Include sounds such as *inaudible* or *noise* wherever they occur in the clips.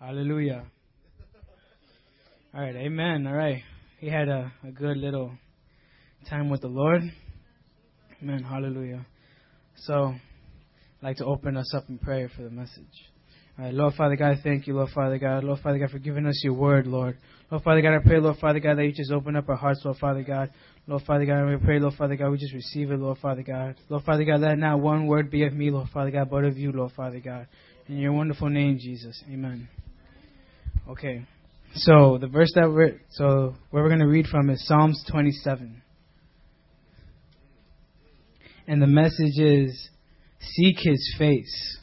Hallelujah. All right, amen. All right. He had a, a good little time with the Lord. Amen. Hallelujah. So, I'd like to open us up in prayer for the message. All right, Lord Father God, thank you, Lord Father God. Lord Father God, for giving us your word, Lord. Lord Father God, I pray, Lord Father God, that you just open up our hearts, Lord Father God. Lord Father God, we pray, Lord Father God, we just receive it, Lord Father God. Lord Father God, let not one word be of me, Lord Father God, but of you, Lord Father God. In your wonderful name, Jesus. Amen. Okay. So the verse that we're so where we're going to read from is Psalms 27. And the message is seek his face.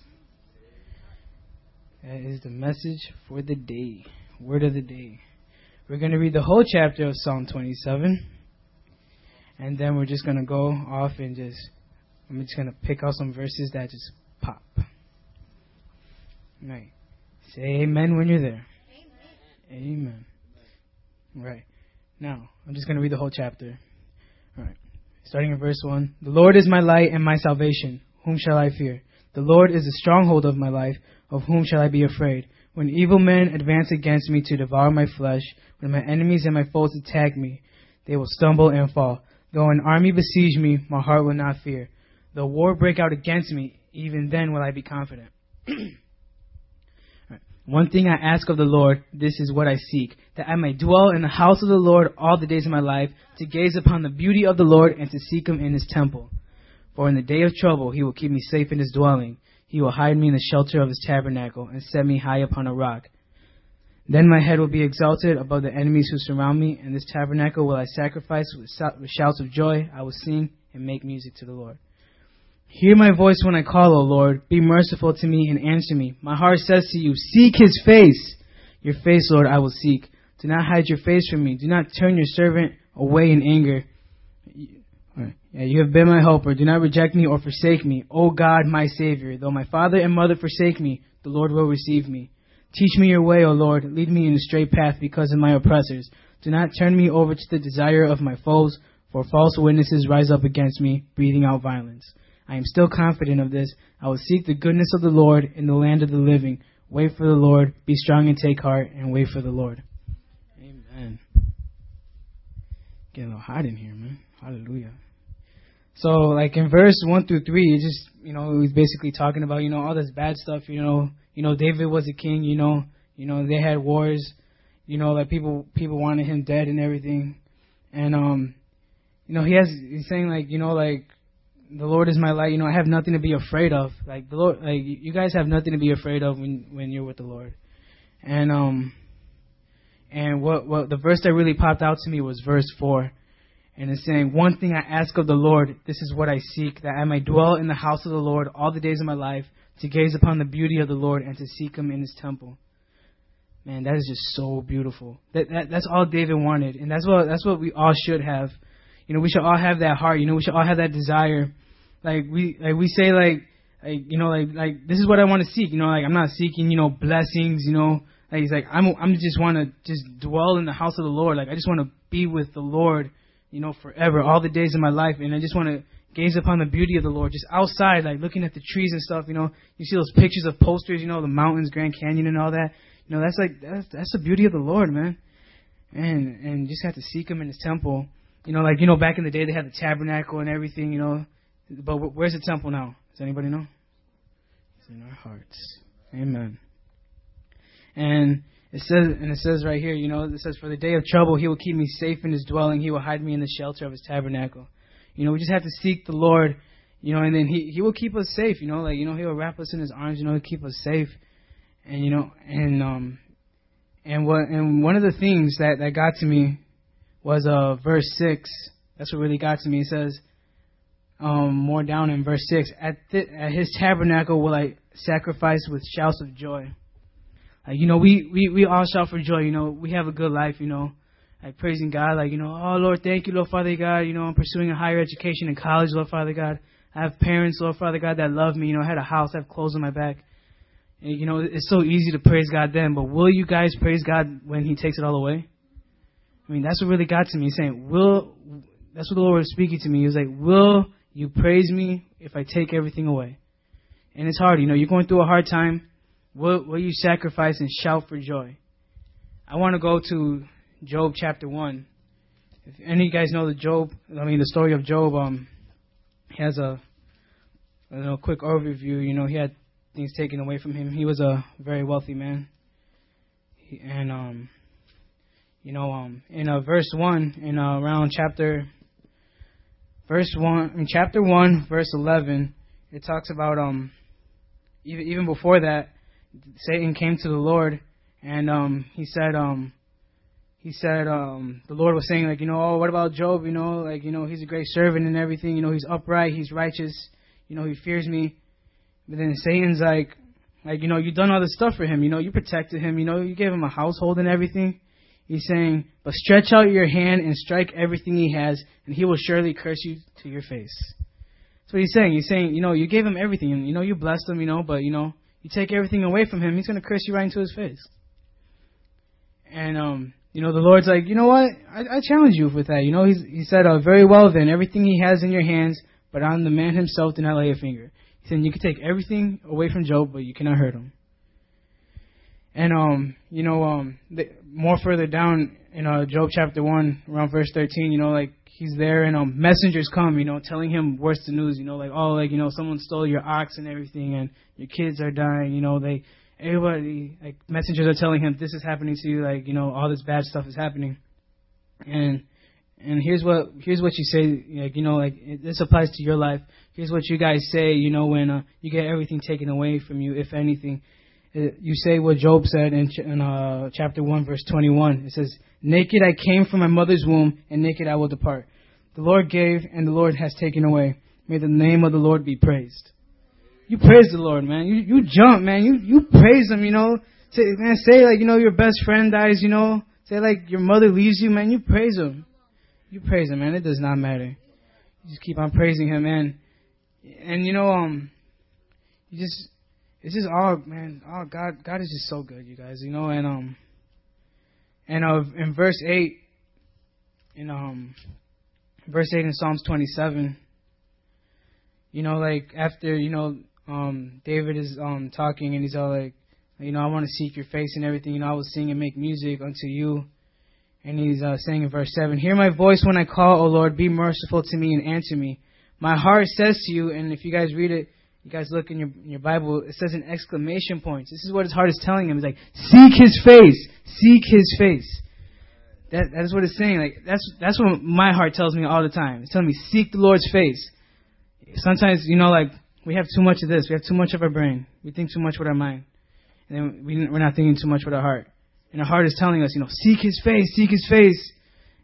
That is the message for the day. Word of the day. We're going to read the whole chapter of Psalm 27. And then we're just going to go off and just, I'm just going to pick out some verses that just pop. Right. Say amen when you're there. Amen. Right. Now, I'm just going to read the whole chapter. All right. Starting in verse 1. The Lord is my light and my salvation. Whom shall I fear? The Lord is the stronghold of my life. Of whom shall I be afraid? When evil men advance against me to devour my flesh, when my enemies and my foes attack me, they will stumble and fall. Though an army besiege me, my heart will not fear. Though war break out against me, even then will I be confident. *clears throat* One thing I ask of the Lord, this is what I seek, that I may dwell in the house of the Lord all the days of my life, to gaze upon the beauty of the Lord and to seek him in his temple. For in the day of trouble he will keep me safe in his dwelling. He will hide me in the shelter of his tabernacle and set me high upon a rock. Then my head will be exalted above the enemies who surround me, and this tabernacle will I sacrifice with shouts of joy. I will sing and make music to the Lord. Hear my voice when I call, O Lord. Be merciful to me and answer me. My heart says to you, Seek his face. Your face, Lord, I will seek. Do not hide your face from me. Do not turn your servant away in anger. You have been my helper. Do not reject me or forsake me. O God, my Savior. Though my father and mother forsake me, the Lord will receive me. Teach me your way, O Lord. Lead me in a straight path because of my oppressors. Do not turn me over to the desire of my foes, for false witnesses rise up against me, breathing out violence. I am still confident of this. I will seek the goodness of the Lord in the land of the living. Wait for the Lord. Be strong and take heart, and wait for the Lord. Amen. Getting a little hot in here, man. Hallelujah. So, like in verse one through three, it just you know he's basically talking about you know all this bad stuff. You know, you know David was a king. You know, you know they had wars. You know, like people people wanted him dead and everything. And um, you know he has he's saying like you know like the Lord is my light. You know, I have nothing to be afraid of. Like the Lord, like you guys have nothing to be afraid of when when you're with the Lord. And um, and what what the verse that really popped out to me was verse four, and it's saying, "One thing I ask of the Lord, this is what I seek, that I may dwell in the house of the Lord all the days of my life, to gaze upon the beauty of the Lord and to seek Him in His temple." Man, that is just so beautiful. That, that that's all David wanted, and that's what that's what we all should have. You know, we should all have that heart. You know, we should all have that desire like we like we say like like you know like like this is what I want to seek. You know, like I'm not seeking you know blessings. You know, like he's like I'm I'm just want to just dwell in the house of the Lord. Like I just want to be with the Lord. You know, forever, all the days of my life, and I just want to gaze upon the beauty of the Lord, just outside, like looking at the trees and stuff. You know, you see those pictures of posters. You know, the mountains, Grand Canyon, and all that. You know, that's like that's that's the beauty of the Lord, man. And and just have to seek Him in His temple. You know, like you know, back in the day they had the tabernacle and everything. You know, but where's the temple now? Does anybody know? It's in our hearts. Amen. And it says, and it says right here, you know, it says, "For the day of trouble, He will keep me safe in His dwelling. He will hide me in the shelter of His tabernacle." You know, we just have to seek the Lord, you know, and then He He will keep us safe. You know, like you know, He will wrap us in His arms. You know, to keep us safe, and you know, and um, and what and one of the things that that got to me was uh verse six. That's what really got to me. It says um, more down in verse 6. At, th- at his tabernacle will I sacrifice with shouts of joy. Like, you know, we, we, we all shout for joy. You know, we have a good life, you know, like praising God. Like, you know, oh, Lord, thank you, Lord Father God. You know, I'm pursuing a higher education in college, Lord Father God. I have parents, Lord Father God, that love me. You know, I had a house, I have clothes on my back. And, you know, it's so easy to praise God then, but will you guys praise God when He takes it all away? I mean, that's what really got to me. He's saying, will, that's what the Lord was speaking to me. He was like, will you praise me if I take everything away. And it's hard, you know, you're going through a hard time, will, will you sacrifice and shout for joy? I want to go to Job chapter 1. If any of you guys know the Job, I mean the story of Job, um, he has a, a little quick overview. You know, he had things taken away from him. He was a very wealthy man, he, and um, you know, um, in uh, verse one, in uh, around chapter, verse one, in chapter one, verse eleven, it talks about um, even even before that, Satan came to the Lord, and um, he said um he said um, the Lord was saying like you know oh what about Job? You know like you know he's a great servant and everything. You know he's upright he's righteous. You know he fears me. But then Satan's like like you know you've done all this stuff for him. You know you protected him. You know you gave him a household and everything he's saying but stretch out your hand and strike everything he has and he will surely curse you to your face that's what he's saying he's saying you know you gave him everything you know you blessed him you know but you know you take everything away from him he's going to curse you right into his face and um you know, the Lord's like, you know what? I, I challenge you with that. You know, he's, he said, uh, very well then, everything he has in your hands, but on the man himself do not lay a finger. He said, you can take everything away from Job, but you cannot hurt him. And, um, you know, um, the, more further down in uh, Job chapter 1, around verse 13, you know, like, he's there and um, messengers come, you know, telling him worse the news, you know, like, oh, like, you know, someone stole your ox and everything, and your kids are dying, you know, they everybody like messengers are telling him this is happening to you, like you know all this bad stuff is happening, and and here's what here's what you say, like you know like this applies to your life. Here's what you guys say, you know when uh, you get everything taken away from you, if anything. You say what Job said in, ch- in uh, chapter 1, verse 21. It says, Naked I came from my mother's womb, and naked I will depart. The Lord gave, and the Lord has taken away. May the name of the Lord be praised you praise the Lord, man. You you jump, man. You you praise Him, you know. Say, man, say like you know your best friend dies, you know. Say like your mother leaves you, man. You praise Him. You praise Him, man. It does not matter. You just keep on praising Him, man. And you know, um, you just it's just all, man. Oh God, God is just so good, you guys. You know, and um, and uh, in verse eight, in um, verse eight in Psalms twenty seven you know, like after you know um, David is um, talking and he's all like, you know, I want to seek your face and everything. You know, I will sing and make music unto you. And he's uh, saying in verse 7, Hear my voice when I call, O Lord, be merciful to me and answer me. My heart says to you, and if you guys read it, you guys look in your, in your Bible, it says in exclamation points. This is what his heart is telling him. It's like, seek his face. Seek his face. That, that is what it's saying. Like, that's, that's what my heart tells me all the time. It's telling me, seek the Lord's face. Sometimes, you know, like, we have too much of this. We have too much of our brain. We think too much with our mind. And then we, we're not thinking too much with our heart. And our heart is telling us, you know, seek His face, seek His face.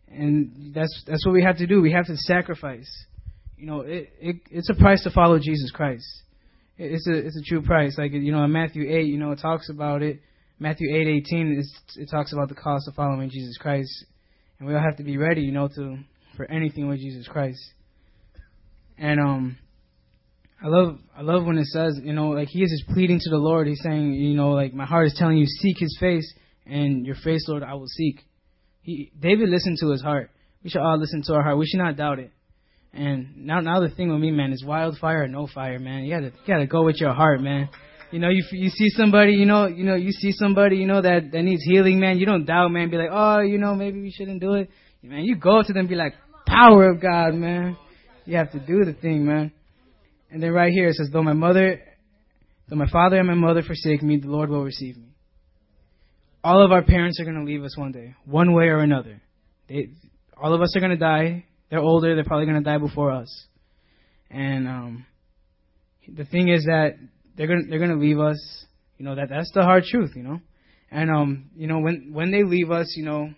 And that's that's what we have to do. We have to sacrifice. You know, it, it it's a price to follow Jesus Christ. It, it's a it's a true price. Like you know, in Matthew eight, you know, it talks about it. Matthew eight eighteen, is it talks about the cost of following Jesus Christ, and we all have to be ready, you know, to for anything with Jesus Christ. And um, I love I love when it says, you know, like he is just pleading to the Lord. He's saying, you know, like my heart is telling you, seek his face, and your face, Lord, I will seek. He David listened to his heart. We should all listen to our heart. We should not doubt it. And now now the thing with me, man, is wildfire or no fire, man. You gotta you gotta go with your heart, man. You know, you you see somebody, you know, you know, you see somebody, you know that that needs healing, man. You don't doubt, man. Be like, oh, you know, maybe we shouldn't do it, man. You go to them, be like, power of God, man. You have to do the thing, man. And then right here it says, though my mother, though my father and my mother forsake me, the Lord will receive me. All of our parents are to leave us one day, one way or another. They, all of us are to die. They're older. They're probably going to die before us. And um, the thing is that they're going to they're going to leave us. You know that that's the hard truth. You know, and um, you know when when they leave us, you know,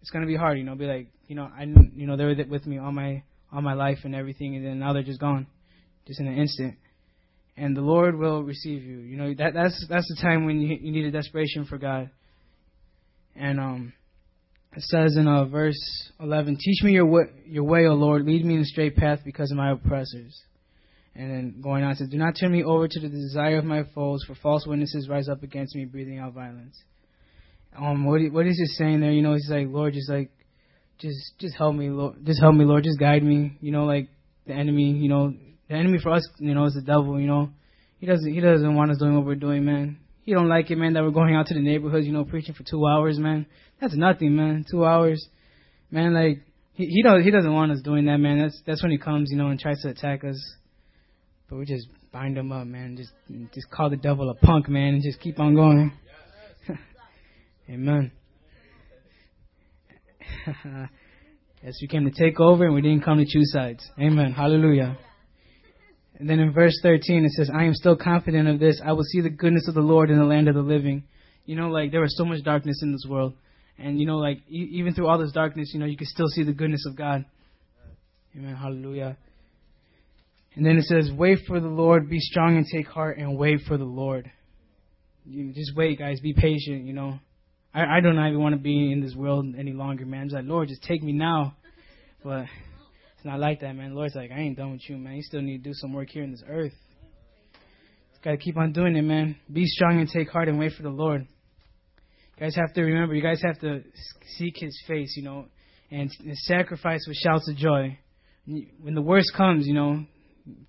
it's going to be hard. You know, be like, you know, I you know they were with me all my all my life and everything, and then now they're just gone just in an instant. And the Lord will receive you. You know that that's that's the time when you you need a desperation for God. And um, it says in uh, verse 11, "Teach me your way, your way, O Lord. Lead me in the straight path because of my oppressors." And then going on, it says, "Do not turn me over to the desire of my foes, for false witnesses rise up against me, breathing out violence." Um, what what is he saying there? You know, he's like, Lord, just like, just just help me, Lord, just help me, Lord, just guide me. You know, like the enemy, you know, the enemy for us, you know, is the devil. You know, he doesn't he doesn't want us doing what we're doing, man. He don't like it, man, that we're going out to the neighborhoods, you know, preaching for two hours, man. That's nothing, man. Two hours, man. Like he he don't he doesn't want us doing that, man. That's that's when he comes, you know, and tries to attack us. But we just bind him up, man. Just just call the devil a punk, man, and just keep on going. *laughs* Amen. *laughs* yes, we came to take over, and we didn't come to choose sides. Amen. Hallelujah. And then in verse 13 it says, I am still confident of this. I will see the goodness of the Lord in the land of the living. You know, like there was so much darkness in this world. And, you know, like e- even through all this darkness, you know, you can still see the goodness of God. Amen. Hallelujah. And then it says, Wait for the Lord, be strong and take heart, and wait for the Lord. You just wait, guys. Be patient, you know. I, I don't even want to be in this world any longer, man. I'm just like, Lord, just take me now. But it's not like that, man. The Lord's like, I ain't done with you, man. You still need to do some work here in this earth. Just gotta keep on doing it, man. Be strong and take heart and wait for the Lord. You guys have to remember, you guys have to seek His face, you know, and sacrifice with shouts of joy. When the worst comes, you know,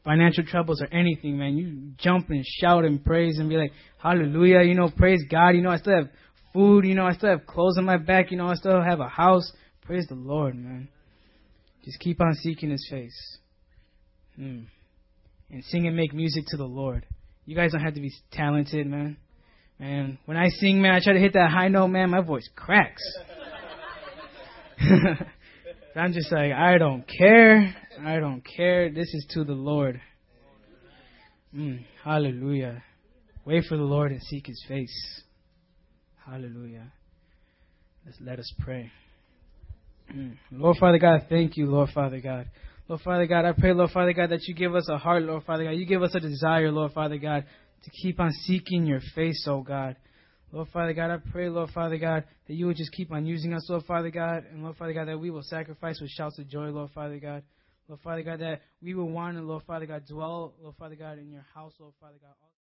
financial troubles or anything, man, you jump and shout and praise and be like, Hallelujah, you know, praise God, you know, I still have food, you know, I still have clothes on my back, you know, I still have a house. Praise the Lord, man. Just keep on seeking His face. Hmm. And sing and make music to the Lord. You guys don't have to be talented, man. Man, when I sing, man, I try to hit that high note, man, my voice cracks. *laughs* I'm just like, I don't care. I don't care. This is to the Lord. Mm, hallelujah. Wait for the Lord and seek his face. Hallelujah. Let's let us pray. Mm. Lord Father God, thank you, Lord Father God. Lord Father God, I pray, Lord Father God, that you give us a heart, Lord Father God. You give us a desire, Lord Father God, to keep on seeking your face, oh God. Lord Father God, I pray, Lord Father God, that you would just keep on using us, Lord Father God, and Lord Father God, that we will sacrifice with shouts of joy, Lord Father God. Lord Father God, that we will want to, Lord Father God, dwell, Lord Father God, in your house, Lord Father God.